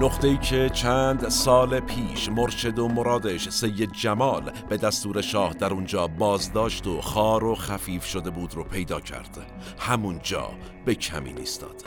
نقطه ای که چند سال پیش مرشد و مرادش سید جمال به دستور شاه در اونجا بازداشت و خار و خفیف شده بود رو پیدا کرد. همونجا به کمی نیستاد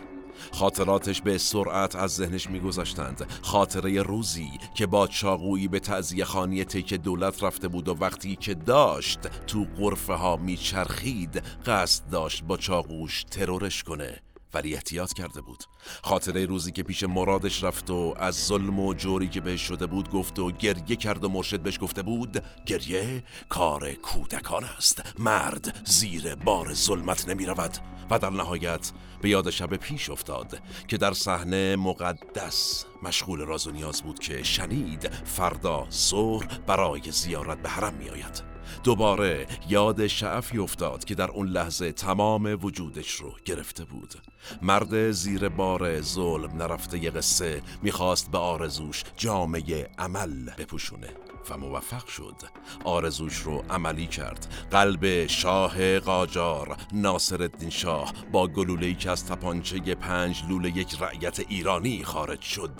خاطراتش به سرعت از ذهنش میگذاشتند خاطره روزی که با چاقویی به تعذیه خانی تیک دولت رفته بود و وقتی که داشت تو قرفه ها میچرخید قصد داشت با چاقوش ترورش کنه. ولی احتیاط کرده بود. خاطره روزی که پیش مرادش رفت و از ظلم و جوری که بهش شده بود گفت و گریه کرد و مرشد بهش گفته بود گریه کار کودکان است. مرد زیر بار ظلمت نمی رود و در نهایت به یاد شب پیش افتاد که در صحنه مقدس مشغول راز و نیاز بود که شنید فردا ظهر برای زیارت به حرم می آید دوباره یاد شعفی افتاد که در اون لحظه تمام وجودش رو گرفته بود. مرد زیر بار ظلم نرفته ی قصه می‌خواست به آرزوش جامعه عمل بپوشونه و موفق شد. آرزوش رو عملی کرد. قلب شاه قاجار ناصر الدین شاه با گلوله که از تپانچه پنج لوله یک رعیت ایرانی خارج شد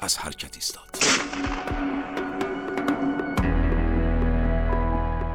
از حرکت ایستاد.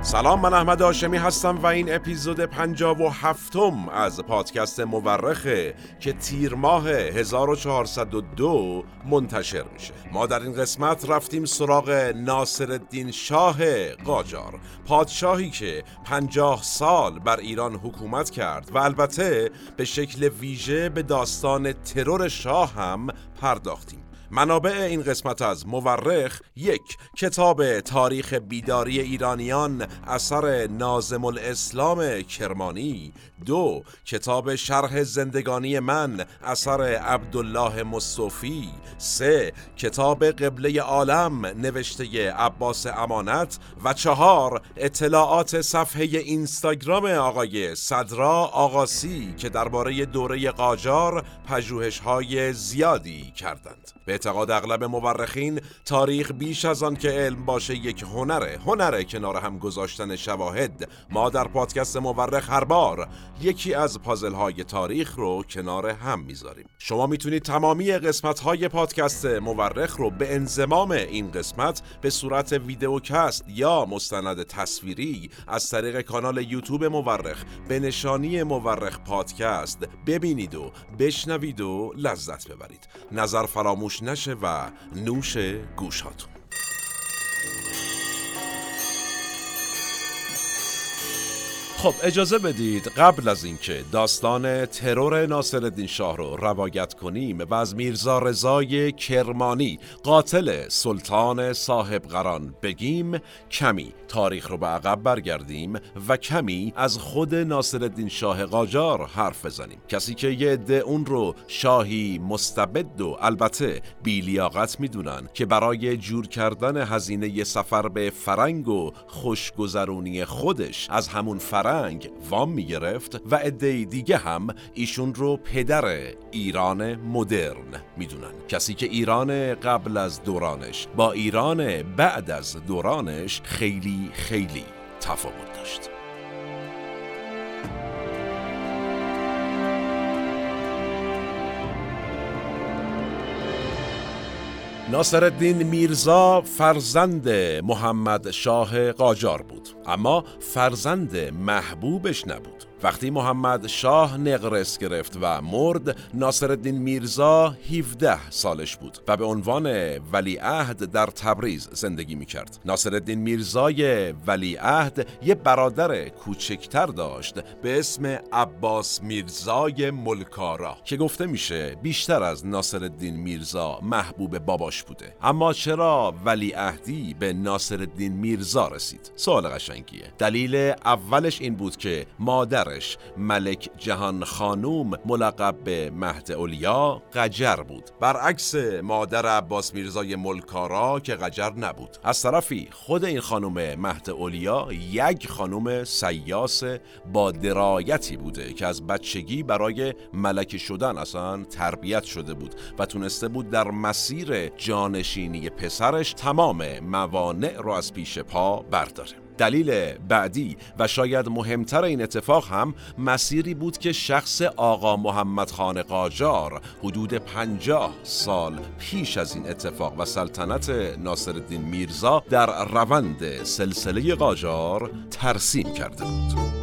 سلام من احمد آشمی هستم و این اپیزود پنجاب و هفتم از پادکست مورخه که تیر ماه 1402 منتشر میشه. ما در این قسمت رفتیم سراغ ناصر الدین شاه قاجار پادشاهی که پنجاه سال بر ایران حکومت کرد و البته به شکل ویژه به داستان ترور شاه هم پرداختیم. منابع این قسمت از مورخ یک کتاب تاریخ بیداری ایرانیان اثر نازم الاسلام کرمانی. دو کتاب شرح زندگانی من اثر عبدالله مصطفی. سه کتاب قبله عالم نوشته عباس امانت. و چهار اطلاعات صفحه اینستاگرام آقای صدرا آقاسی که درباره دوره قاجار پژوهش های زیادی کردند. به اعتقاد اغلب مورخین تاریخ بیش از آن که علم باشه یک هنره هنره کنار هم گذاشتن شواهد. ما در پادکست مورخ هر بار یکی از پازل های تاریخ رو کنار هم می‌ذاریم. شما می‌تونید تمامی قسمت های پادکست مورخ رو به انزمام این قسمت به صورت ویدیوکست یا مستند تصویری از طریق کانال یوتیوب مورخ به نشانی مورخ پادکست ببینید و بشنوید و لذت ببرید. نظر فراموش نشه و نوش گوشاتون. خب اجازه بدید قبل از اینکه داستان ترور ناصرالدین شاه رو روایت کنیم و از میرزا رضای کرمانی قاتل سلطان صاحب قران بگیم کمی تاریخ رو به عقب برگردیم و کمی از خود ناصرالدین شاه قاجار حرف بزنیم. کسی که یه عده اون رو شاهی مستبد و البته بیلیاقت می‌دونن که برای جور کردن هزینه سفر به فرنگ و خوشگذرونی خودش از همون فرنگ فرنگ وام می‌گرفت و عده دیگه هم ایشون رو پدر ایران مدرن می‌دونن. کسی که ایران قبل از دورانش با ایران بعد از دورانش خیلی خیلی تفاوت داشت. ناصرالدین میرزا فرزند محمد شاه قاجار بود. اما فرزند محبوبش نبود. وقتی محمد شاه نقرس گرفت و مرد ناصرالدین میرزا 17 سالش بود و به عنوان ولیعهد در تبریز زندگی می کرد ناصرالدین میرزای ولیعهد یه برادر کوچکتر داشت به اسم عباس میرزای ملکارا که گفته میشه بیشتر از ناصرالدین میرزا محبوب باباش بوده. اما چرا ولیعهدی به ناصرالدین میرزا رسید؟ سوال قشنگیه. دلیل اولش این بود که مادر ملک جهان خانوم ملقب به مهد اولیا قجر بود. برعکس مادر عباس میرزای ملکارا که قجر نبود. از طرفی خود این خانم مهد اولیا یک خانم سیاس با درایتی بوده که از بچگی برای ملک شدن اصلا تربیت شده بود و تونسته بود در مسیر جانشینی پسرش تمام موانع رو از پیش پا برداره. دلیل بعدی و شاید مهمتر این اتفاق هم مسیری بود که شخص آقا محمد خان قاجار حدود پنجاه سال پیش از این اتفاق و سلطنت ناصرالدین میرزا در روند سلسله قاجار ترسیم کرده بود.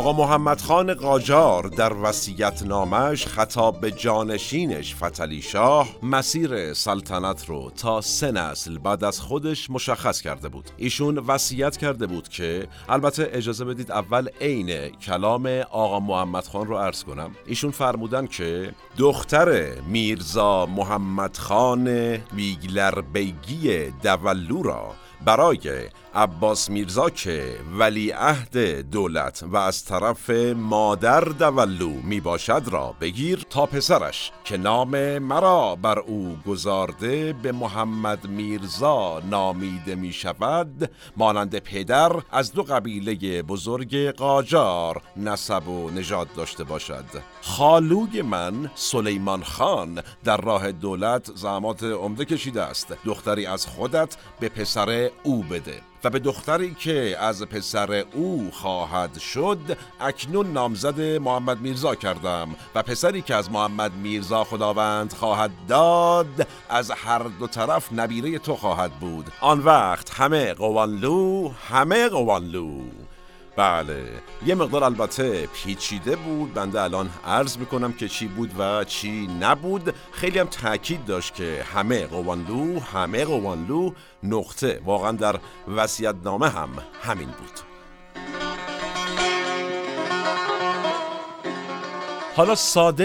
آقا محمد خان قاجار در وسیعت نامش خطاب به جانشینش فتلی شاه مسیر سلطنت رو تا سه نسل بعد از خودش مشخص کرده بود. ایشون وصیت کرده بود که البته اجازه بدید اول عین کلام آقا محمد خان رو عرض کنم. ایشون فرمودن که دختر میرزا محمد خان ویگلر بیگی دولو را برای عباس میرزا که ولی عهد دولت و از طرف مادر دولو می باشد را بگیر تا پسرش که نام مرا بر او گذارده به محمد میرزا نامیده می شود مانند پدر از دو قبیله بزرگ قاجار نسب و نژاد داشته باشد. خالوی من سلیمان خان در راه دولت زحمات عمده کشیده است. دختری از خودت به پسر او بده. و به دختری که از پسر او خواهد شد اکنون نامزد محمد میرزا کردم و پسری که از محمد میرزا خداوند خواهد داد از هر دو طرف نبیره تو خواهد بود. آن وقت همه قوانلو همه قوانلو. بله یه مقدار البته پیچیده بود. بنده الان عرض می‌کنم که چی بود و چی نبود. خیلی هم تاکید داشت که همه قوانلو همه قوانلو نقطه. واقعا در وسیعت نامه هم همین بود. حالا ساده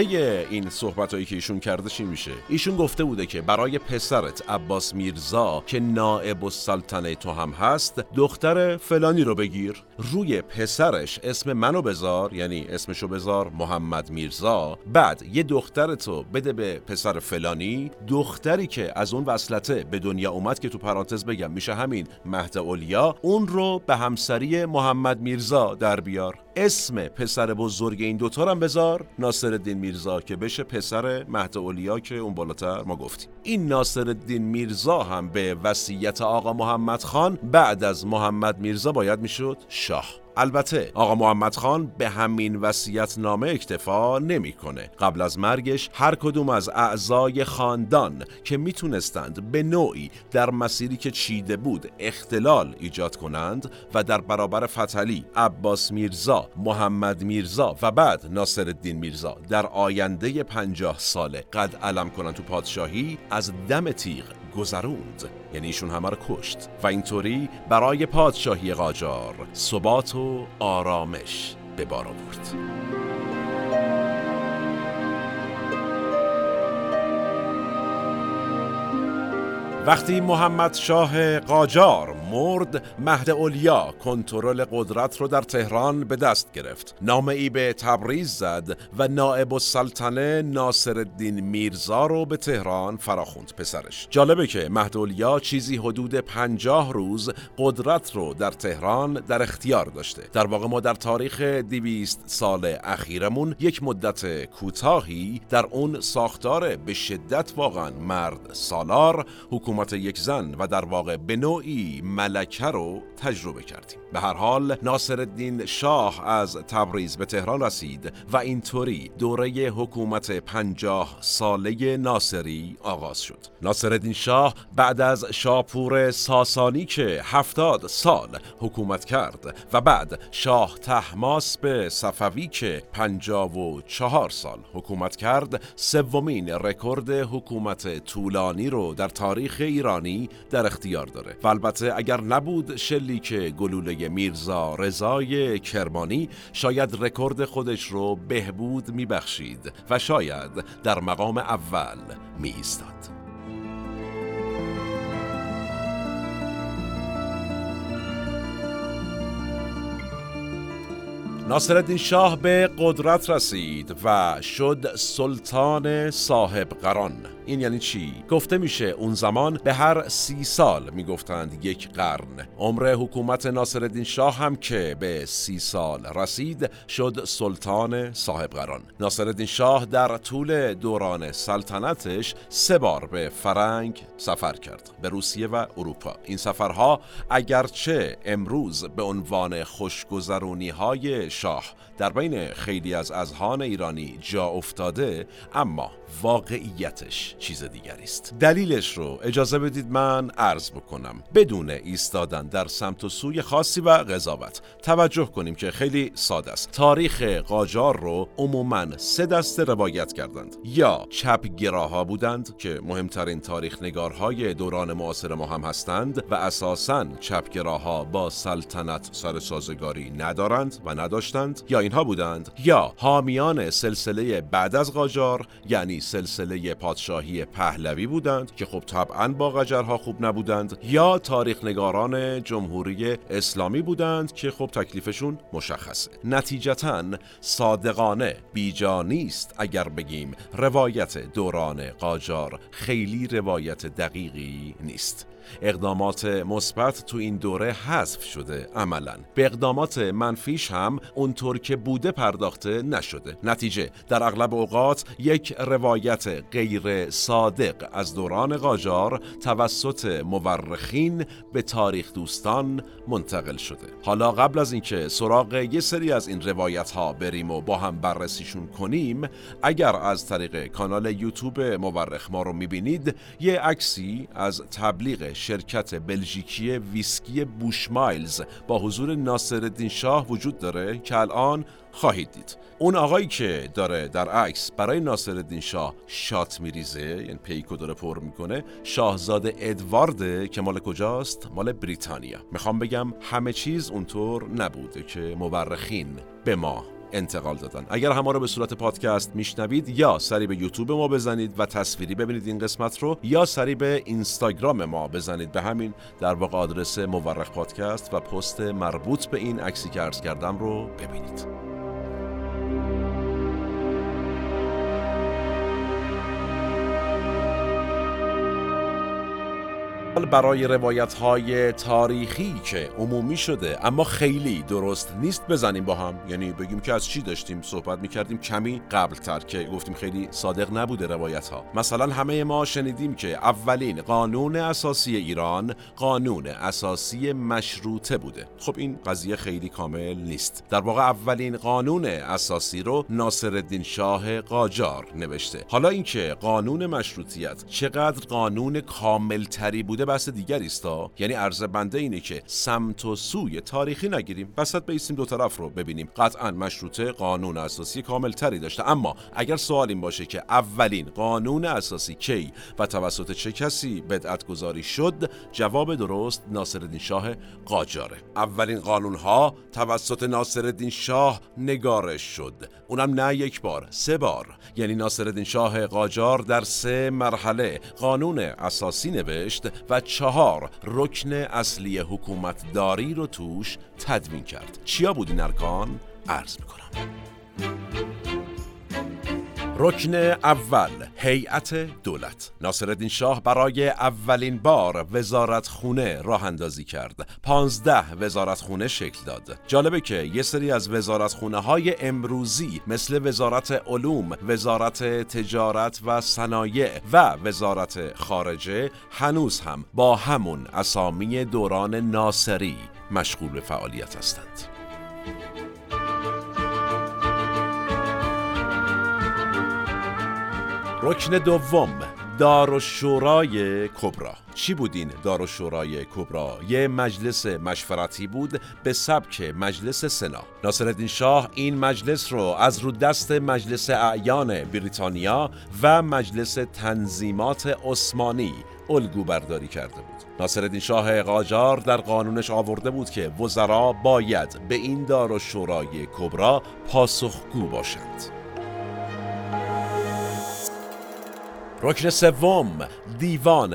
این صحبت هایی که ایشون کرده چی میشه؟ ایشون گفته بوده که برای پسرت عباس میرزا که نائب السلطنه تو هم هست دختر فلانی رو بگیر روی پسرش اسم منو بذار یعنی اسمشو بذار محمد میرزا بعد یه دختر تو بده به پسر فلانی دختری که از اون وصلته به دنیا اومد که تو پرانتز بگم میشه همین مهد اولیا اون رو به همسری محمد میرزا در بیار. اسم پسر بزرگ این دوتا هم بذار. ناصر الدین میرزا که بشه پسر مهد اولیا که اون بالاتر ما گفتیم. این ناصر الدین میرزا هم به وصیت آقا محمد خان بعد از محمد میرزا باید می‌شد شاه. البته آقا محمد خان به همین وصیت نامه اکتفا نمی‌کنه. قبل از مرگش هر کدوم از اعضای خاندان که می‌تونستند به نوعی در مسیری که چیده بود اختلال ایجاد کنند و در برابر فتلی عباس میرزا محمد میرزا و بعد ناصر الدین میرزا در آینده پنجاه ساله قد علم کنند تو پادشاهی از دم تیغ گذروند یعنی ایشون همه رو کشت. و اینطوری برای پادشاهی قاجار ثبات و آرامش به بار آورد. وقتی محمد شاه قاجار مرد مهد اولیا کنترل قدرت رو در تهران به دست گرفت. نامه ای به تبریز زد و نائب السلطنه ناصر الدین میرزا رو به تهران فراخوند پسرش. جالبه که مهد اولیا چیزی حدود پنجاه روز قدرت رو در تهران در اختیار داشته. در واقع ما در تاریخ دیویست سال اخیرمون یک مدت کوتاهی در اون ساختار به شدت واقعا مرد سالار حکومت یک زن و در واقع به نوعی ملکه رو تجربه کردیم. به هر حال ناصر الدین شاه از تبریز به تهران رسید و اینطوری دوره حکومت پنجاه ساله ناصری آغاز شد. ناصر الدین شاه بعد از شاپور ساسانی که هفتاد سال حکومت کرد و بعد شاه تحماس به صفوی که پنجاه و چهار سال حکومت کرد سومین رکورد حکومت طولانی رو در تاریخ ایرانی در اختیار داره. و البته اگر نبود شلی که گلوله میرزا رضای کرمانی شاید رکورد خودش رو بهبود میبخشید و شاید در مقام اول میایستاد. ناصرالدین شاه به قدرت رسید و شد سلطان صاحب قران این یعنی چی؟ گفته میشه اون زمان به هر سی سال می‌گفتند یک قرن. عمر حکومت ناصرالدین شاه هم که به سی سال رسید شد سلطان صاحب قران ناصرالدین شاه در طول دوران سلطنتش سه بار به فرنگ سفر کرد به روسیه و اروپا. این سفرها اگرچه امروز به عنوان خوشگذرونی های شاه در بین خیلی از اذهان ایرانی جا افتاده اما واقعیتش چیز دیگری است. دلیلش رو اجازه بدید من عرض بکنم. بدون ایستادن در سمت و سوی خاصی و قضاوت توجه کنیم که خیلی ساده است. تاریخ قاجار رو عموما سه دسته روایت کردند. یا چپگراها بودند که مهمترین تاریخ نگارهای دوران معاصر ما هم هستند و اساساً چپگراها با سلطنت سر سازگاری ندارند و نداشتند. یا اینها بودند. یا حامیان سلسله بعد از قاجار یعنی سلسله پادشاهی پهلوی بودند که خب طبعا با قجرها خوب نبودند یا تاریخ نگاران جمهوری اسلامی بودند که خب تکلیفشون مشخصه. نتیجتا صادقانه بیجا نیست اگر بگیم روایت دوران قاجار خیلی روایت دقیقی نیست. اقدامات مثبت تو این دوره حذف شده عملا. به اقدامات منفیش هم اونطور که بوده پرداخته نشده. نتیجه در اغلب اوقات یک روایت غیر صادق از دوران قاجار توسط مورخین به تاریخ دوستان منتقل شده. حالا قبل از اینکه سراغ یه سری از این روایت ها بریم و با هم بررسیشون کنیم اگر از طریق کانال یوتیوب مورخ ما رو می‌بینید یه عکسی از تبلیغ شرکت بلژیکی ویسکی Bushmills با حضور ناصرالدین شاه وجود داره که الان خواهید دید. اون آقایی که داره در عکس برای ناصرالدین شاه shot میریزه یعنی پیک رو داره پر می‌کنه شاهزاده ادوارد که مال کجاست؟ مال بریتانیا. می‌خوام بگم همه چیز اونطور نبوده که مورخین به ما انتقال دادن. اگر همه رو به صورت پادکست میشنوید یا سری به یوتیوب ما بزنید و تصویری ببینید این قسمت رو یا سری به اینستاگرام ما بزنید. به همین در واقع آدرس مورخ پادکست و پست مربوط به این عکسی که عرض کردم رو ببینید. برای روایت های تاریخی که عمومی شده اما خیلی درست نیست بزنیم با هم. یعنی بگیم که از چی داشتیم صحبت می‌کردیم؟ کمی قبل تر که گفتیم خیلی صادق نبوده روایت ها مثلا همه ما شنیدیم که اولین قانون اساسی ایران قانون اساسی مشروطه بوده. خب این قضیه خیلی کامل نیست. در واقع اولین قانون اساسی رو ناصرالدین شاه قاجار نوشته. حالا اینکه قانون مشروطیت چقدر قانون کاملتری بوده بحث دیگری است یعنی عرض بنده اینه که سمت و سوی تاریخی نگیریم. وسط بیستیم دو طرف رو ببینیم. قطعا مشروطه قانون اساسی کامل تری داشته. اما اگر سوال این باشه که اولین قانون اساسی کی و توسط چه کسی بدعت گذاری شد جواب درست ناصرالدین شاه قاجاره. اولین قانون ها توسط ناصرالدین شاه نگارش شد. اونم نه یک بار سه بار. یعنی ناصرالدین شاه قاجار در سه مرحله قانون اساسی نوشت و چهار رکن اصلی حکومتداری رو توش تدوین کرد چیا بود این ارکان؟ عرض می‌کنم رکن اول هیئت دولت. ناصرالدین شاه برای اولین بار وزارت خونه راه اندازی کرد. پانزده وزارت خونه شکل داد. جالبه که یه سری از وزارت خونه های امروزی مثل وزارت علوم وزارت تجارت و صنایع و وزارت خارجه هنوز هم با همون اسامی دوران ناصری مشغول به فعالیت هستند. رکن دوم دار شورای کبرا. چی بود این دار شورای کبرا؟ یه مجلس مشورتی بود به سبک مجلس سنا. ناصرالدین شاه این مجلس رو از رو دست مجلس اعیان بریتانیا و مجلس تنظیمات عثمانی الگو برداری کرده بود. ناصرالدین شاه قاجار در قانونش آورده بود که وزرا باید به این دار و شورای کبرا پاسخگو باشند. رکن سوم دیوان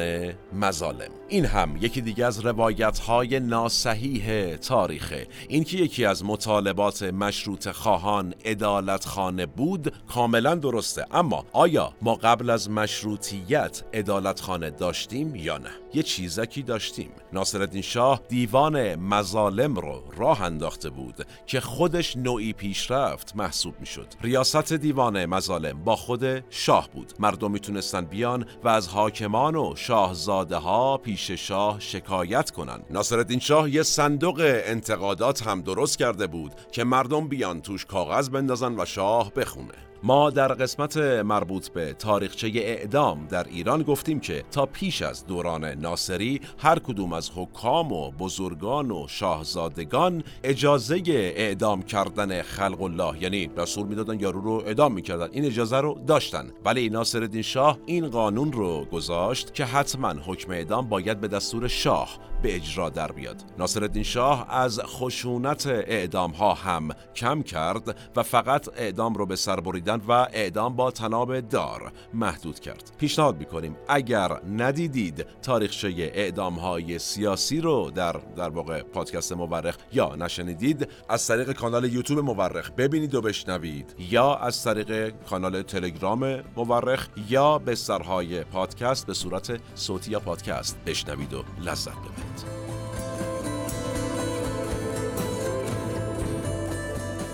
مظالم. این هم یکی دیگه از روایت های ناسحیح تاریخه این که یکی از مطالبات مشروط خواهان ادالت خانه بود کاملا درسته. اما آیا ما قبل از مشروطیت ادالت خانه داشتیم یا نه؟ یه چیزکی داشتیم. ناصرالدین شاه دیوان مظالم رو راه انداخته بود که خودش نوعی پیشرفت محسوب می‌شد. ریاست دیوان مظالم با خود شاه بود. مردم می‌تونستن بیان و از حاکمان و شاهزاده ها پیش شاه شکایت کنن ناصرالدین شاه یه صندوق انتقادات هم درست کرده بود که مردم بیان توش کاغذ بندازن و شاه بخونه. ما در قسمت مربوط به تاریخچه اعدام در ایران گفتیم که تا پیش از دوران ناصری هر کدوم از حکام و بزرگان و شاهزادگان اجازه اعدام کردن خلق الله یعنی دستور می‌دادن یارو رو اعدام می‌کردن. این اجازه رو داشتن. ولی ناصرالدین شاه این قانون رو گذاشت که حتما حکم اعدام باید به دستور شاه به اجرا در بیاد. ناصرالدین شاه از خشونت اعدام ها هم کم کرد و فقط اعدام رو به سر بریدن و اعدام با تناب دار محدود کرد. پیشنهاد می‌کنیم اگر ندیدید تاریخچه اعدام های سیاسی رو در در واقع پادکست مورخ یا نشنیدید از طریق کانال یوتیوب مورخ ببینید و بشنوید یا از طریق کانال تلگرام مورخ یا به سرهای پادکست به صورت صوتی یا پادکست بشنوید و لذت ببرید.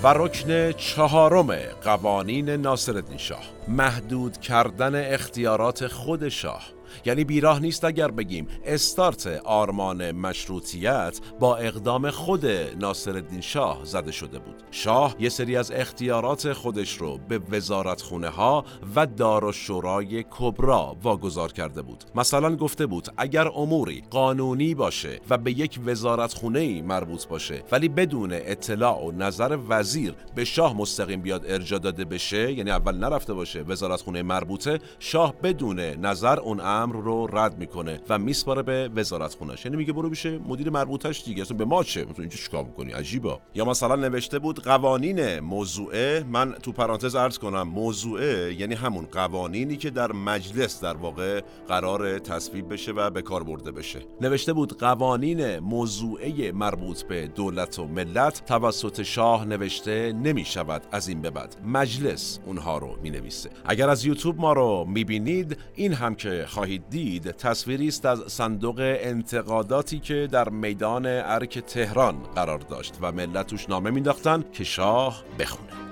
و رکن چهارم قوانین ناصرالدین شاه. محدود کردن اختیارات خود شاه. یعنی بیراه نیست اگر بگیم استارت آرمان مشروطیت با اقدام خود ناصرالدین شاه زده شده بود. شاه یه سری از اختیارات خودش رو به وزارت خونه ها و دار و شورای کبرا واگذار کرده بود. مثلا گفته بود اگر اموری قانونی باشه و به یک وزارت خونه مربوط باشه ولی بدون اطلاع و نظر وزیر به شاه مستقیم بیاد ارجا داده بشه یعنی اول نرفته باشه وزارت خونه مربوطه شاه بدون نظر اون امر رو رد می‌کنه و میسپاره به وزارت خونش یعنی میگه برو میشه مدیر مربوطش دیگه. اصلا به ما چه؟ تو اینجا چیکار می‌کنی عجیبا یا مثلا نوشته بود قوانین موضوعه من تو پرانتز عرض کنم موضوعه یعنی همون قوانینی که در مجلس در واقع قرار تصویب بشه و به کار برده بشه. نوشته بود قوانین موضوعه مربوط به دولت و ملت توسط شاه نوشته نمی شود از این به بعد مجلس اونها رو می نویسه اگر از یوتیوب ما رو می بینید این هم که خواهید دید تصویری است از صندوق انتقاداتی که در میدان ارک تهران قرار داشت و ملت توش نامه مینداختن که شاه بخونه.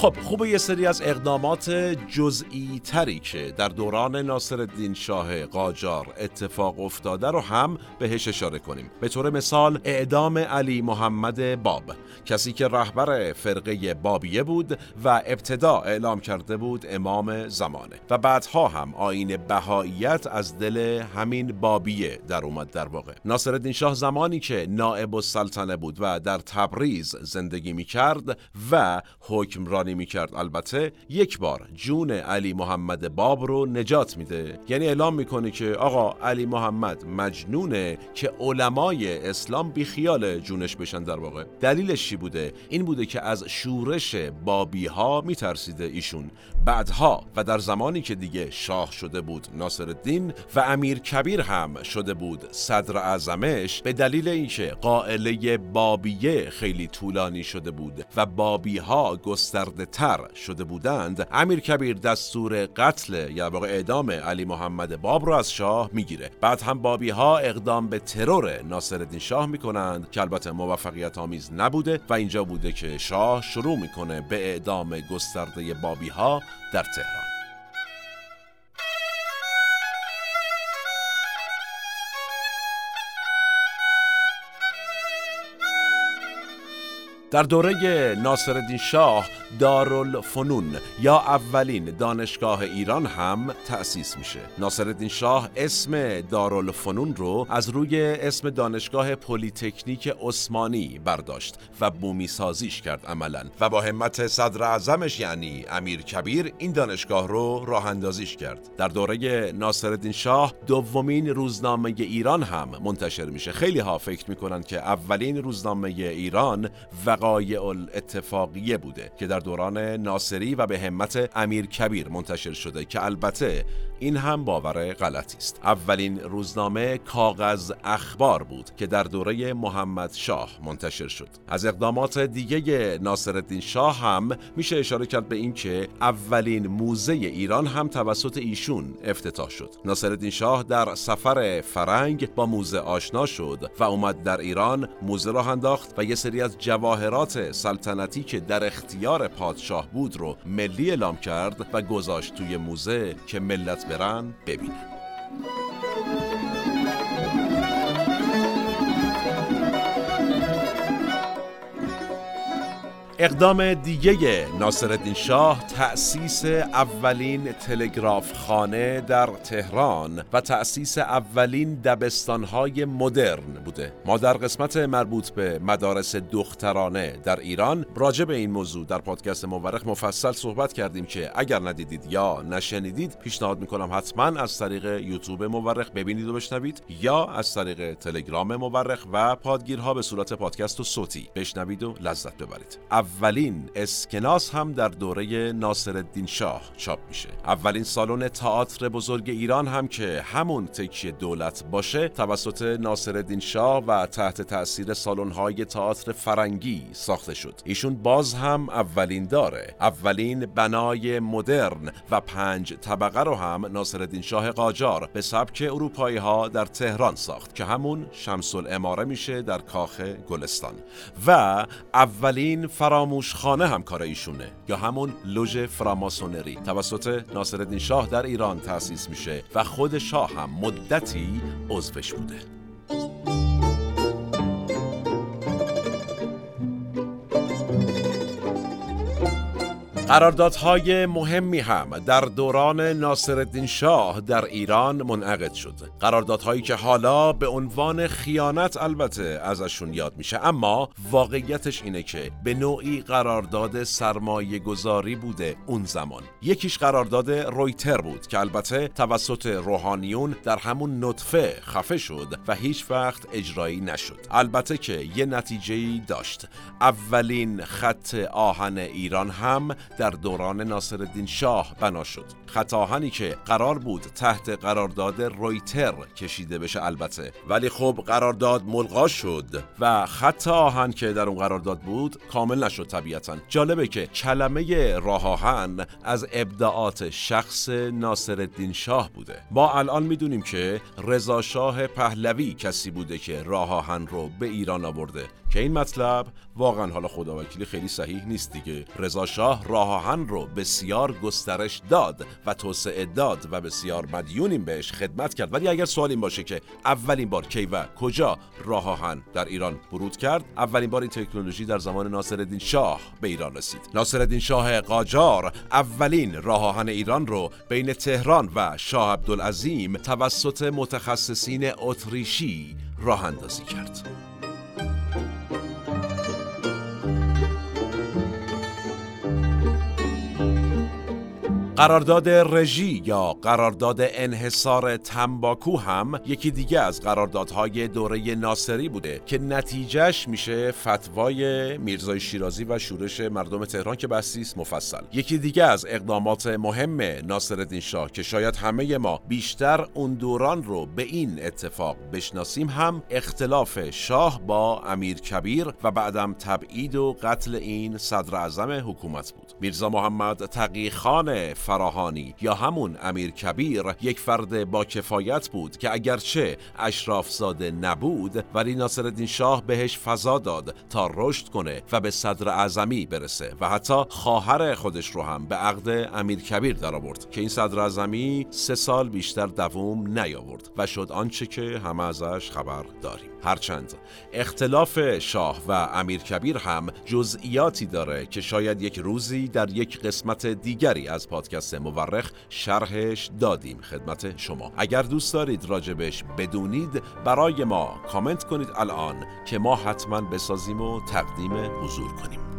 خب خوب یه سری از اقدامات جزئی تری که در دوران ناصرالدین شاه قاجار اتفاق افتاده رو هم بهش اشاره کنیم. به طور مثال اعدام علی محمد باب. کسی که رهبر فرقه بابیه بود و ابتدا اعلام کرده بود امام زمانه. و بعدها هم آین بهاییت از دل همین بابیه در اومد در واقع. ناصرالدین شاه زمانی که نائب السلطنه بود و در تبریز زندگی می کرد و حکمرانی می کرد البته یک بار جون علی محمد باب رو نجات میده. یعنی اعلام می‌کنه که آقا علی محمد مجنونه که علمای اسلام بیخیال جونش بشن در واقع. دلیلش چی بوده؟ این بوده که از شورش بابی ها میترسیده ایشون. بعدها و در زمانی که دیگه شاه شده بود ناصر الدین و امیر کبیر هم شده بود صدر اعظمش به دلیل اینکه قائله بابیه خیلی طولانی شده بود و بابی ها گسترده تر شده بودند امیر کبیر دستور قتل یا واقع اعدام علی محمد باب رو از شاه می‌گیره. بعد هم بابی ها اقدام به ترور ناصرالدین شاه می‌کنند که البته موفقیت آمیز نبوده و اینجا بوده که شاه شروع می‌کنه به اعدام گسترده بابی ها در تهران. در دوره ناصرالدین شاه دارالفنون یا اولین دانشگاه ایران هم تأسیس میشه. ناصرالدین شاه اسم دارالفنون رو از روی اسم دانشگاه پلیتکنیک عثمانی برداشت و بومی سازیش کرد عملا و با همت صدر اعظمش یعنی امیر کبیر این دانشگاه رو راه اندازیش کرد. در دوره ناصرالدین شاه دومین روزنامه ایران هم منتشر میشه. خیلی ها فکر می‌کنن که اولین روزنامه ایران وقایع الاتفاقیه بوده که در دوران ناصری و به همت امیر کبیر منتشر شده که البته این هم باور غلطی است. اولین روزنامه کاغذ اخبار بود که در دوره محمد شاه منتشر شد. از اقدامات دیگه ناصرالدین شاه هم میشه اشاره کرد به اینکه اولین موزه ایران هم توسط ایشون افتتاح شد. ناصرالدین شاه در سفر فرنگ با موزه آشنا شد و اومد در ایران موزه راه انداخت و یه سری از جواهرات سلطنتی که در اختیار پادشاه بود رو ملی اعلام کرد و گذاشت توی موزه که ملت برن ببینن. اقدام دیگه ناصرالدین شاه تأسیس اولین تلگراف خانه در تهران و تأسیس اولین دبستانهای مدرن بوده. ما در قسمت مربوط به مدارس دخترانه در ایران راجع به این موضوع در پادکست مورخ مفصل صحبت کردیم که اگر ندیدید یا نشنیدید پیشنهاد می‌کنم حتما از طریق یوتیوب مورخ ببینید و بشنوید یا از طریق تلگرام مورخ و پادگیرها به صورت پادکست و صوتی بشنوید و لذت ببرید. اولین اسکناس هم در دوره ناصرالدین شاه چاپ میشه. اولین سالن تئاتر بزرگ ایران هم که همون تکیه دولت باشه توسط ناصرالدین شاه و تحت تاثیر سالن‌های تئاتر فرنگی ساخته شد. ایشون باز هم اولین داره. اولین بنای مدرن و پنج طبقه رو هم ناصرالدین شاه قاجار به سبک اروپایی ها در تهران ساخت که همون شمس الاماره میشه در کاخ گلستان. و اولین فراموش خانه هم کار ایشونه یا همون لوژ فراماسونری. توسط ناصرالدین شاه در ایران تأسیس میشه و خود شاه هم مدتی عضوش بوده. قراردادهای مهمی هم در دوران ناصرالدین شاه در ایران منعقد شد. قراردادهایی که حالا به عنوان خیانت البته ازشون یاد میشه اما واقعیتش اینه که به نوعی قرارداد سرمایه گذاری بوده اون زمان. یکیش قرارداد رویتر بود که البته توسط روحانیون در همون نطفه خفه شد و هیچ وقت اجرایی نشد. البته که یه نتیجه داشت. اولین خط آهن ایران هم در دوران ناصرالدین شاه بنا شد. خط آهنی که قرار بود تحت قرارداد رویتر کشیده بشه البته. ولی خب قرارداد ملغا شد و خط آهن که در اون قرارداد بود کامل نشد طبیعتا. جالبه که کلمه راه آهن از ابداعات شخص ناصرالدین شاه بوده. ما الان می‌دونیم که رضا شاه پهلوی کسی بوده که راه آهن رو به ایران آورده. که این مطلب واقعا حالا خداوکیلی خیلی صحیح نیست دیگه. رضا شاه راه آهن رو بسیار گسترش داد و توسعه داد و بسیار مدیونیم بهش خدمت کرد. ولی اگر سوال این باشه که اولین بار کی و کجا راه آهن در ایران ورود کرد اولین بار این تکنولوژی در زمان ناصرالدین شاه به ایران رسید. ناصرالدین شاه قاجار اولین راه آهن ایران رو بین تهران و شاه عبدالعظیم توسط متخصصین اتریشی راه اندازی کرد. قرارداد رژی یا قرارداد انحصار تنباکو هم یکی دیگه از قراردادهای دوره ناصری بوده که نتیجهش میشه فتوای میرزای شیرازی و شورش مردم تهران که بسیس مفصل. یکی دیگه از اقدامات مهم ناصرالدین شاه که شاید همه ما بیشتر اون دوران رو به این اتفاق بشناسیم هم اختلاف شاه با امیر کبیر و بعدم تبعید و قتل این صدر اعظم حکومت بود. میرزا محمد تقی خان فراهانی یا همون امیر کبیر یک فرد با کفایت بود که اگرچه اشراف زاده نبود ولی ناصرالدین شاه بهش فضا داد تا رشد کنه و به صدر اعظمی برسه و حتی خواهر خودش رو هم به عقد امیر کبیر در آورد که این صدر اعظمی سه سال بیشتر دووم نیاورد و شد آنچه که همه ازش خبر داریم. هرچند اختلاف شاه و امیر کبیر هم جزئیاتی داره که شاید یک روزی در یک قسمت دیگری از پادکست مورخ شرحش دادیم خدمت شما. اگر دوست دارید راجبش بدونید برای ما کامنت کنید الان که ما حتما بسازیم و تقدیم حضور کنیم.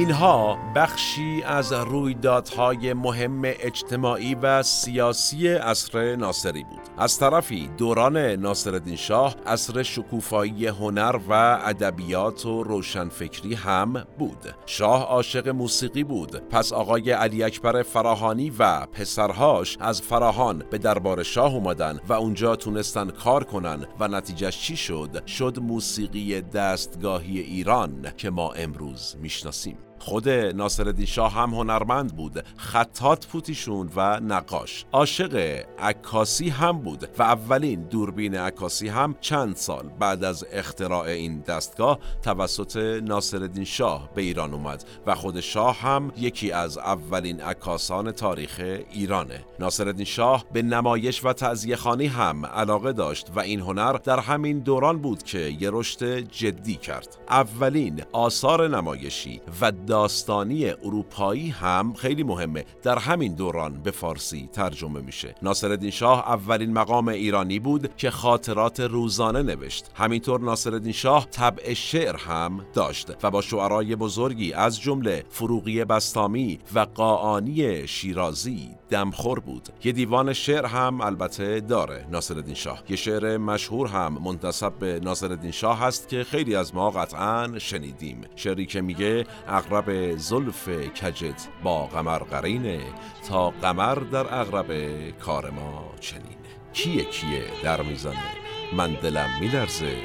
اینها بخشی از رویدادهای مهم اجتماعی و سیاسی عصر ناصری بود. از طرفی دوران ناصرالدین شاه عصر شکوفایی هنر و ادبیات و روشنفکری هم بود. شاه عاشق موسیقی بود. پس آقای علی اکبر فراهانی و پسرهاش از فراهان به دربار شاه اومدن و اونجا تونستن کار کنن و نتیجهش چی شد؟ شد موسیقی دستگاهی ایران که ما امروز می‌شناسیم. خود ناصرالدین شاه هم هنرمند بود خطات پوتیشون و نقاش. عاشق عکاسی هم بود و اولین دوربین عکاسی هم چند سال بعد از اختراع این دستگاه توسط ناصرالدین شاه به ایران اومد و خود شاه هم یکی از اولین عکاسان تاریخ ایرانه. ناصرالدین شاه به نمایش و تعذیه خانی هم علاقه داشت و این هنر در همین دوران بود که یه رشد جدی کرد. اولین آثار نمایشی و داستانی اروپایی هم خیلی مهمه. در همین دوران به فارسی ترجمه میشه. ناصرالدین شاه اولین مقام ایرانی بود که خاطرات روزانه نوشت. همینطور ناصرالدین شاه طبع شعر هم داشت و با شعرای بزرگی از جمله فروغی بستامی و قاعانی شیرازی دمخور بود. یه دیوان شعر هم البته داره ناصرالدین شاه. یه شعر مشهور هم منتصب به ناصرالدین شاه هست که خیلی از ما قطعا شنیدیم. شعری که میگه اغرب زلف کجت با قمر قرینه تا قمر در اغرب کار ما چنینه. کیه کیه در می‌زنه؟ من دلم میلرزه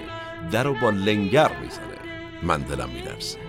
در و با لنگر می‌زنه. من دلم میلرزه.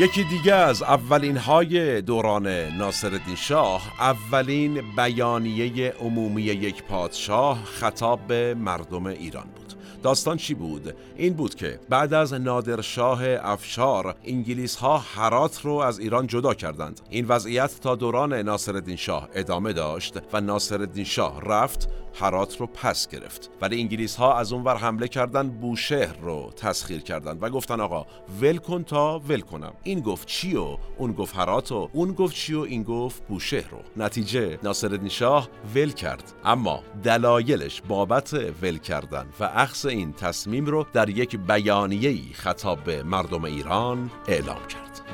یکی دیگه از اولین های دوران ناصرالدین شاه اولین بیانیه عمومی یک پادشاه خطاب به مردم ایران بود. داستان چی بود؟ این بود که بعد از نادرشاه افشار انگلیس ها هرات رو از ایران جدا کردند. این وضعیت تا دوران ناصرالدین شاه ادامه داشت و ناصرالدین شاه رفت هرات رو پس گرفت. ولی انگلیس ها از اونور حمله کردن بوشهر رو تسخیر کردند و گفتن آقا ول کن تا ول کنم. این گفت چی و اون گفت هرات و اون گفت چی و این گفت بوشهر رو. نتیجه ناصرالدین شاه ول کرد. اما دلایلش بابت ول کردن و اخذ این تصمیم رو در یک بیانیه‌ای خطاب به مردم ایران اعلام کرد.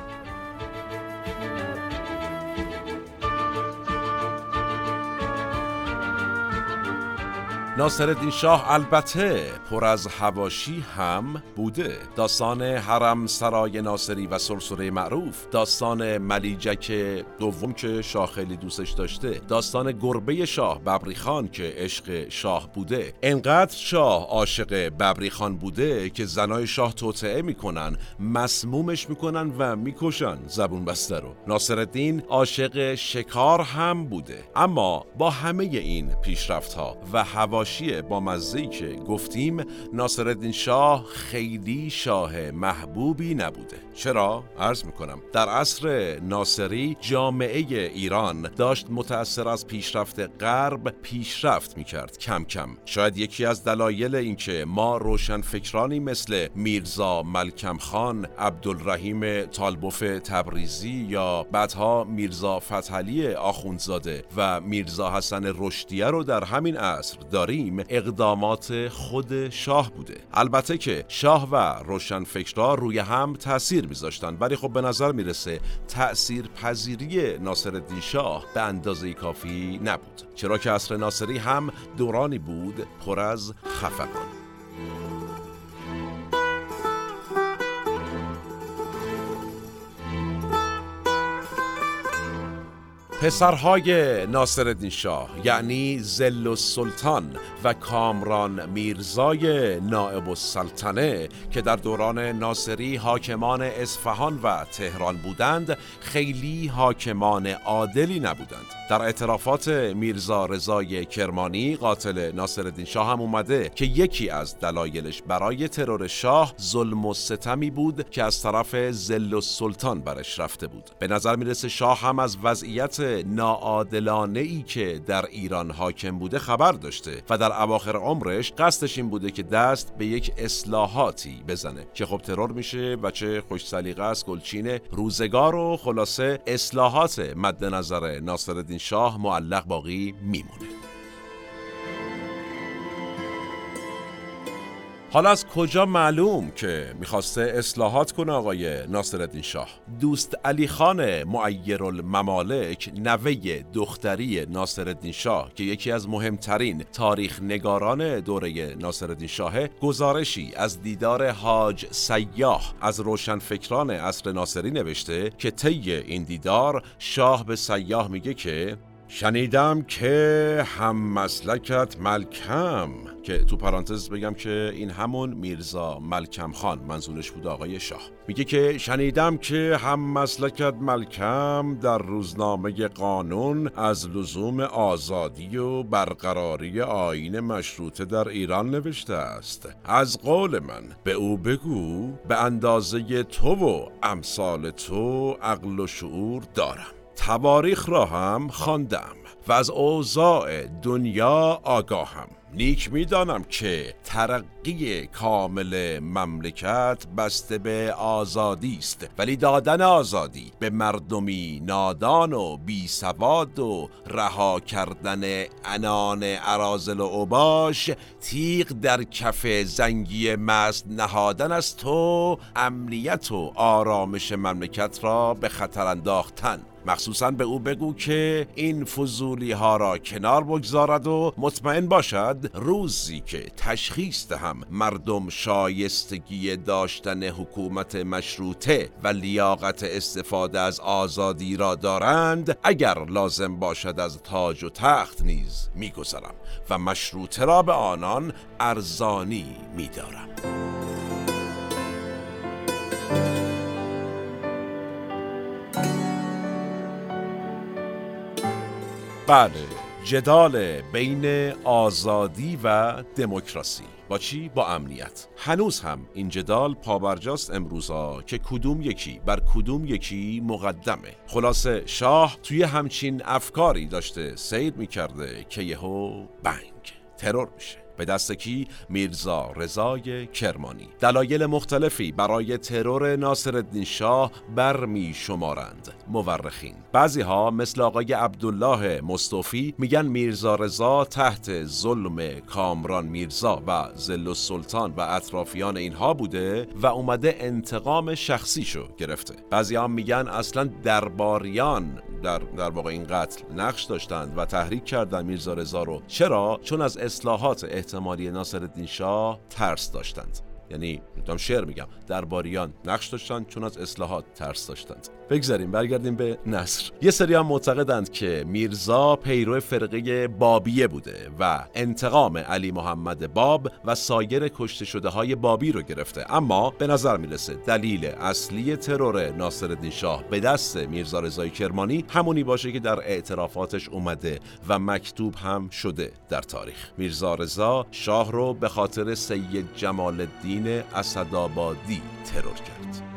ناصرالدین شاه البته پر از هواشی هم بوده. داستان حرم سرای ناصری و سرسره معروف. داستان ملیجک دوم که شاه خیلی دوستش داشته. داستان گربه شاه ببری خان که عشق شاه بوده. انقدر شاه عاشق ببری خان بوده که زنای شاه توطعه می‌کنن مسمومش می‌کنن و می‌کشن زبون بسته رو. ناصرالدین عاشق شکار هم بوده. اما با همه این پیشرفت ها و هوا با مزهی که گفتیم ناصرالدین شاه خیلی شاه محبوبی نبوده. چرا؟ عرض می‌کنم. در عصر ناصری جامعه ایران داشت متأثر از پیشرفت غرب پیشرفت می‌کرد کم کم. شاید یکی از دلایل اینکه ما روشن فکرانی مثل میرزا ملکم خان عبدالرحیم طالبوف تبریزی یا بعدها میرزا فتحعلی آخوندزاده و میرزا حسن رشدیه رو در همین عصر داریم اقدامات خود شاه بوده. البته که شاه و روشنفکرها روی هم تاثیر میذاشتن ولی خب به نظر می‌رسه تأثیر پذیری ناصرالدین شاه به اندازه کافی نبود. چرا که عصر ناصری هم دورانی بود پر از خفقان. پسرهای ناصرالدین شاه یعنی زل السلطان و کامران میرزای نائب السلطنه که در دوران ناصری حاکمان اصفهان و تهران بودند خیلی حاکمان عادلی نبودند. در اعترافات میرزا رضای کرمانی قاتل ناصرالدین شاه هم اومده که یکی از دلایلش برای ترور شاه ظلم و ستمی بود که از طرف زل السلطان برش رفته بود. به نظر می‌رسه شاه هم از وضعیت ناعادلانه ای که در ایران حاکم بوده خبر داشته و در اواخر عمرش قصدش این بوده که دست به یک اصلاحاتی بزنه که خب ترور میشه و چه خوش سلیقه است گلچین روزگار و خلاصه اصلاحات مد نظر ناصرالدین شاه معلق باقی میمونه. حالا از کجا معلوم که می‌خواسته اصلاحات کنه آقای ناصرالدین شاه؟ دوست علی خان معیر الممالک نوه دختری ناصرالدین شاه که یکی از مهمترین تاریخ نگاران دوره ناصرالدین شاه گزارشی از دیدار حاج سیاه از روشنفکران عصر ناصری نوشته که طی این دیدار شاه به سیاه میگه که شنیدم که هم مسلکت ملکم که تو پرانتز بگم که این همون میرزا ملکم خان منظورش بود آقای شاه. میگه که شنیدم که هم مسلکت ملکم در روزنامه قانون از لزوم آزادی و برقراری آین مشروطه در ایران نوشته است. از قول من به او بگو به اندازه تو و امثال تو عقل و شعور دارم. تواریخ را هم خواندم و از اوضاع دنیا آگاهم. نیک می‌دانم که ترقی کامل مملکت بسته به آزادی است ولی دادن آزادی به مردمی نادان و بی سواد و رها کردن انان عرازل و اوباش تیغ در کف زنگی مست نهادن از تو امنیت و آرامش مملکت را به خطر انداختن. مخصوصا به او بگو که این فضولی ها را کنار بگذارد و مطمئن باشد روزی که تشخیص دهم مردم شایستگی داشتن حکومت مشروطه و لیاقت استفاده از آزادی را دارند اگر لازم باشد از تاج و تخت نیز میگذرم و مشروطه را به آنان ارزانی میدارم. بله جدال بین آزادی و دموکراسی. با چی؟ با امنیت. هنوز هم این جدال پابرجاست امروزا که کدوم یکی بر کدوم یکی مقدمه. خلاصه شاه توی همچین افکاری داشته سید می‌کرده که یهو بنگ ترور میشه. به دست کی؟ میرزا رضای کرمانی. دلایل مختلفی برای ترور ناصرالدین شاه برمی شمارند. مورخین. بعضی ها مثل آقای عبدالله مصطفی میگن میرزا رضا تحت ظلم کامران میرزا و زل السلطان و اطرافیان اینها بوده و اومده انتقام شخصیشو گرفته. بعضی ها میگن اصلا درباریان در در واقع این قتل نقش داشتند و تحریک کردن میرزا رضا رو. چرا؟ چون از اصلاحات احتمالی ناصرالدین شاه ترس داشتند. یعنی می‌تونم شعر میگم درباریان نقش داشتن چون از اصلاحات ترس داشتند. بگذاریم برگردیم به نصر. یه سری هم معتقدند که میرزا پیرو فرقه بابیه بوده و انتقام علی محمد باب و سایر کشته شده های بابی رو گرفته. اما به نظر می‌رسه دلیل اصلی ترور ناصرالدین شاه به دست میرزا رضای کرمانی همونی باشه که در اعترافاتش اومده و مکتوب هم شده در تاریخ. میرزا رضا شاه رو به خاطر سید جمال الدین اسدآبادی ترور کرد.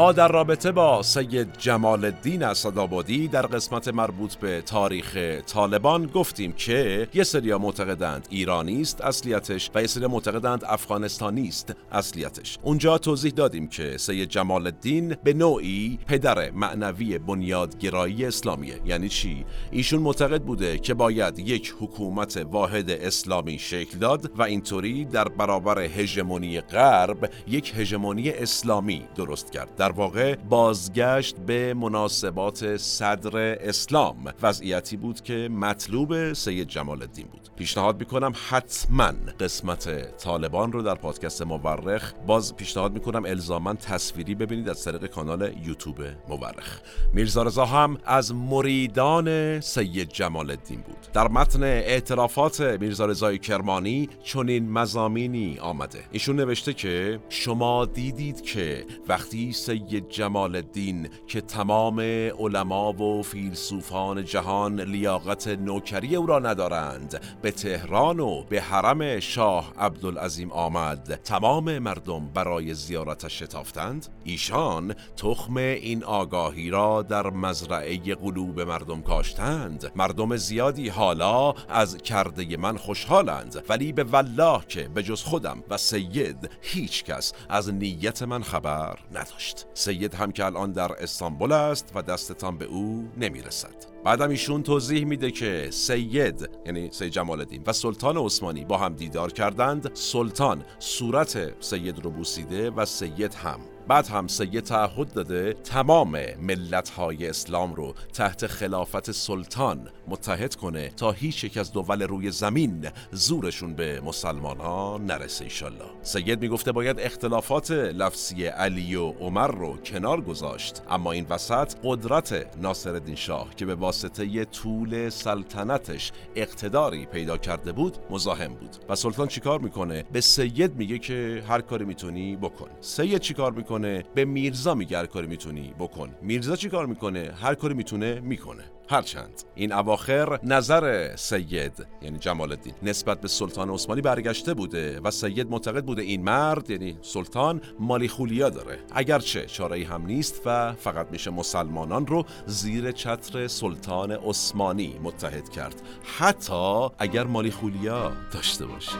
ما در رابطه با سید جمال الدین اسدآبادی در قسمت مربوط به تاریخ طالبان گفتیم که یه سری معتقدند ایرانی است اصلیتش و یه سری معتقدند افغانستانی است اصلیتش. اونجا توضیح دادیم که سید جمال الدین به نوعی پدر معنوی بنیادگرایی اسلامیه. یعنی چی؟ ایشون معتقد بوده که باید یک حکومت واحد اسلامی شکل داد و اینطوری در برابر هژمونی غرب یک هژمونی اسلامی درست کرد. در در واقع بازگشت به مناسبات صدر اسلام. وضعیتی بود که مطلوب سید جمال الدین بود. پیشنهاد می‌کنم حتما قسمت طالبان رو در پادکست مورخ باز پیشنهاد می‌کنم الزاما تصویری ببینید از طریق کانال یوتیوب مورخ. میرزا رضا هم از مریدان سید جمال الدین بود. در متن اعترافات میرزا رضای کرمانی چنین مزامینی آمده. ایشون نوشته که شما دیدید که وقتی سید جمال الدین که تمام علما و فیلسوفان جهان لیاقت نوکری او را ندارند. به تهران و به حرم شاه عبدالعظیم آمد. تمام مردم برای زیارتش شتافتند. ایشان تخم این آگاهی را در مزرعه قلوب مردم کاشتند. مردم زیادی حالا از کرده من خوشحالند. ولی به والله که به جز خودم و سید هیچ کس از نیت من خبر نداشت. سید هم که الان در استانبول است و دستتان به او نمی‌رسد. بعدم ایشون توضیح میده که سید یعنی سید جمال الدین و سلطان عثمانی با هم دیدار کردند. سلطان صورت سید رو بوسیده و سید هم. بعد هم سید تعهد داده تمام ملت های اسلام رو تحت خلافت سلطان متحد کنه تا هیچ یک از دول روی زمین زورشون به مسلمان ها نرسه ایشالله سید می‌گفته باید اختلافات لفظی علی و عمر رو کنار گذاشت اما این وسط قدرت ناصر شاه که به واسطه طول سلطنتش اقتداری پیدا کرده بود مزاحم بود. و سلطان چیکار می‌کنه؟ به سید میگه که هر کاری می‌تونی بکن. سید چیکار می‌کنه؟ به میرزا میگه هر کاری می‌تونی بکن. میرزا چی کار می‌کنه؟ هر کاری می‌تونه می‌کنه. هرچند این اواخر نظر سید یعنی جمال الدین. نسبت به سلطان عثمانی برگشته بوده و سید معتقد بوده این مرد یعنی سلطان مالی خولیا داره. اگرچه چاره هم نیست و فقط میشه مسلمانان رو زیر چتر سلطان عثمانی متحد کرد. حتی اگر مالی خولیا داشته باشه.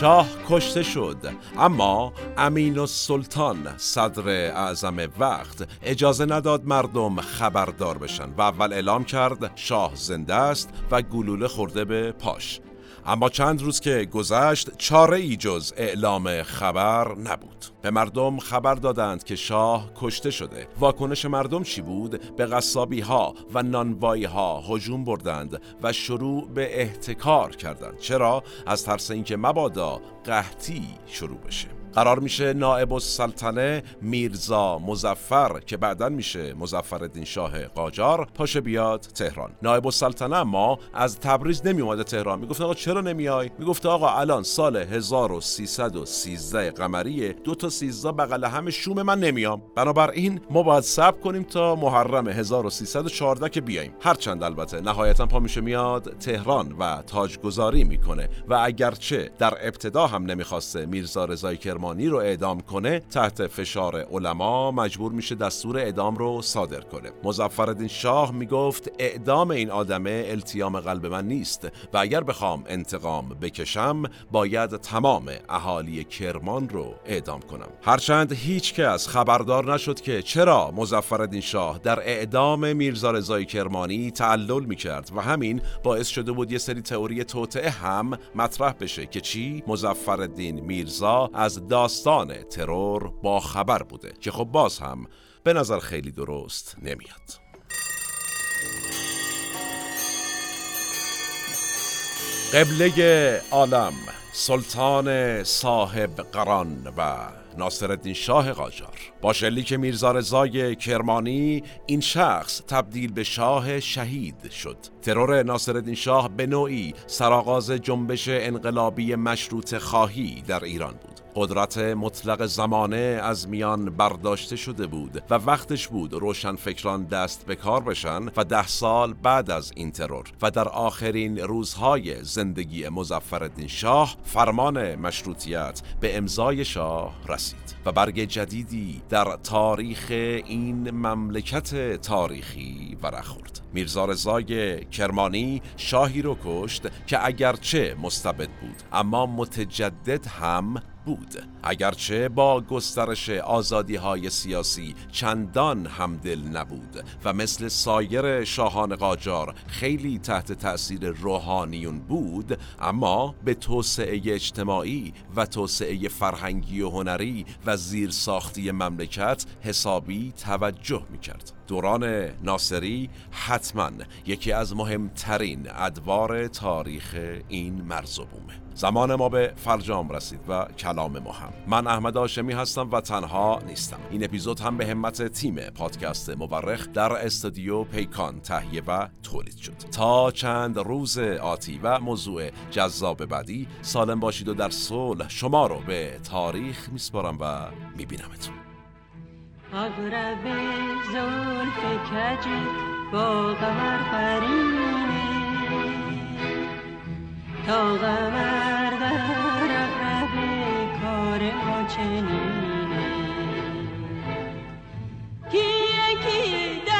شاه کشته شد. اما امین و سلطان صدر اعظم وقت اجازه نداد مردم خبردار بشن و اول اعلام کرد شاه زنده است و گلوله خورده به پاش. اما چند روز که گذشت چاره ای جز اعلام خبر نبود. به مردم خبر دادند که شاه کشته شده. واکنش مردم چی بود؟ به قصابی ها و نانوایی ها هجوم بردند و شروع به احتکار کردند. چرا؟ از ترس اینکه مبادا قحطی شروع بشه. قرار میشه نائب السلطنه میرزا مزفر که بعدا میشه مزفر شاه قاجار پاشه بیاد تهران. نائب السلطنه اما از تبریز نمی تهران. می‌گفت آقا چرا نمیای؟ می‌گفت آقا الان سال 1313 قمری دو تا 13 بغل همه شوم من نمیام. بنابراین ما باید صبر کنیم تا محرم 1314 که بیایم هرچند البته نهایتا پا میشه میاد تهران و تاجگذاری می‌کنه. و اگرچه در ابتدا هم نمی‌خواسته میرزا رضای کرمانی رو اعدام کنه تحت فشار علما مجبور میشه دستور اعدام رو صادر کنه. مظفرالدین شاه می‌گفت اعدام این آدمه التیام قلب من نیست و اگر بخوام انتقام بکشم باید تمام اهالی کرمان رو اعدام کنم. هرچند هیچ کس خبردار نشد که چرا مظفرالدین شاه در اعدام میرزا رضای کرمانی تعلل می‌کرد و همین باعث شده بود یه سری تئوری توطعه هم مطرح بشه که چی؟ مظفرالدین میرزا از داستان ترور با خبر بوده که خب باز هم به نظر خیلی درست نمیاد. قبله عالم سلطان صاحب قران و ناصرالدین شاه قاجار. با شلیک میرزا رضای کرمانی این شخص تبدیل به شاه شهید شد. ترور ناصرالدین شاه به نوعی سرآغاز جنبش انقلابی مشروط خواهی در ایران بود. قدرت مطلق زمانه از میان برداشته شده بود و وقتش بود روشن فکران دست به کار بشن و ده سال بعد از این ترور. و در آخرین روزهای زندگی مزفردین شاه فرمان مشروطیت به امضای شاه رسید. و برگ جدیدی در تاریخ این مملکت تاریخی ورخورد. میرزا رضای کرمانی شاهی رو کشت که اگرچه مستبد بود اما متجدد هم بود. اگرچه با گسترش آزادی های سیاسی چندان همدل نبود و مثل سایر شاهان قاجار خیلی تحت تأثیر روحانیون بود اما به توسعه اجتماعی و توسعه فرهنگی و هنری و زیرساختی مملکت حسابی توجه می کرد دوران ناصری حتما یکی از مهمترین ادوار تاریخ این مرزبومه. زمان ما به فرجام رسید و کلام ما هم. من احمد آشمی هستم و تنها نیستم. این اپیزود هم به همت تیم پادکست مورخ در استودیو پیکان تهیه و تولید شد. تا چند روز آتی و موضوع جذاب بعدی سالم باشید و در صلح شما رو به تاریخ میسپارم و میبینمتون. اغرب زلف کجت با قمر قرینه تا قمر در اغرب کار ما کیه کی